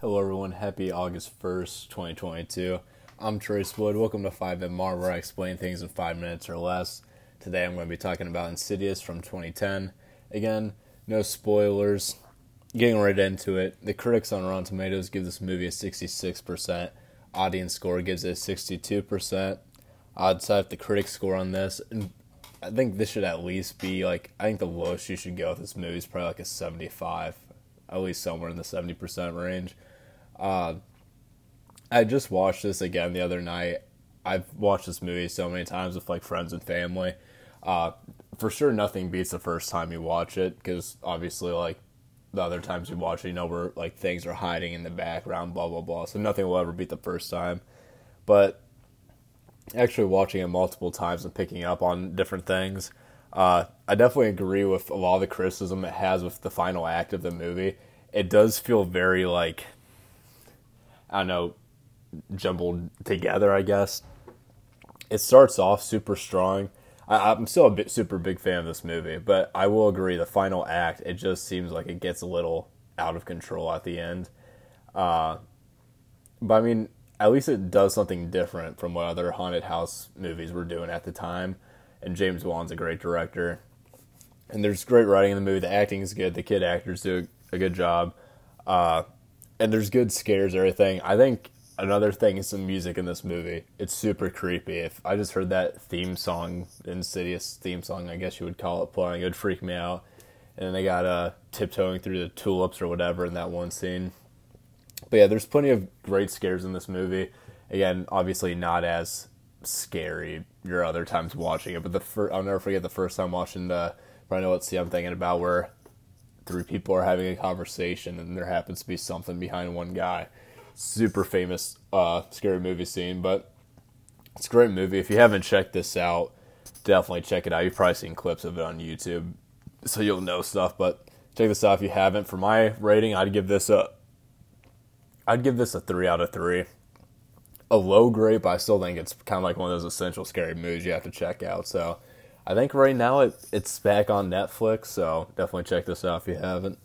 Hello, everyone. Happy August 1st, 2022. I'm Trace Wood. Welcome to 5MR, where I explain things in five minutes or less. Today, I'm going to be talking about Insidious from 2010. Again, no spoilers. Getting right into it, the critics on Rotten Tomatoes give this movie a 66%. Audience score gives it a 62%. I'd say the critics score on this, and I think this should at least be like, I think the lowest you should go with this movie is probably like a 75, at least somewhere in the 70% range. Uh, I just watched this again the other night. I've watched this movie so many times with like friends and family. Uh, for sure, nothing beats the first time you watch it because obviously, like the other times you watch it, you know where like things are hiding in the background, blah blah blah. So nothing will ever beat the first time. But actually watching it multiple times and picking up on different things, uh, I definitely agree with a lot of the criticism it has with the final act of the movie. It does feel very like I don't know, jumbled together, I guess. It starts off super strong. I, am still a bit super big fan of this movie, but I will agree the final act it just seems like it gets a little out of control at the end. Uh, but I mean, at least it does something different from what other haunted house movies were doing at the time. And James Wan's a great director, and there's great writing in the movie. The acting is good. The kid actors do a, a good job. Uh, and there's good scares, everything. I think another thing is some music in this movie. It's super creepy. If I just heard that theme song, Insidious theme song, I guess you would call it, playing, it would freak me out. And then they got uh, tiptoeing through the tulips or whatever in that one scene. But yeah, there's plenty of great scares in this movie. Again, obviously not as scary your other times watching it, but the fir- I'll never forget the first time watching the. I know what scene I'm thinking about where three people are having a conversation and there happens to be something behind one guy. Super famous uh, scary movie scene, but it's a great movie. If you haven't checked this out, definitely check it out. You've probably seen clips of it on YouTube, so you'll know stuff. But check this out if you haven't. For my rating, I'd give this a I'd give this a three out of three. A low grade, but I still think it's kind of like one of those essential scary movies you have to check out. So I think right now it, it's back on Netflix, so definitely check this out if you haven't.